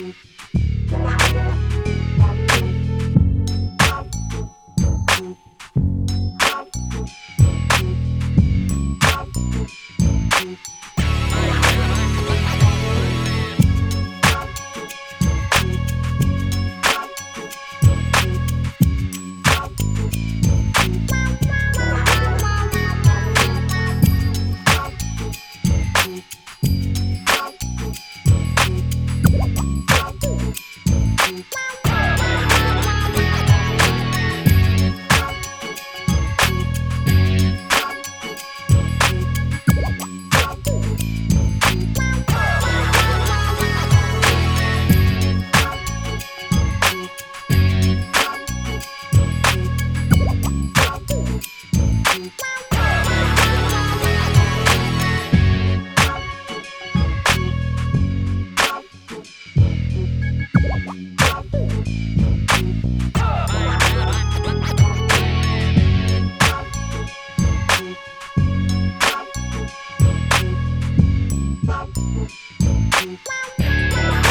Thank Ooh. Thank you.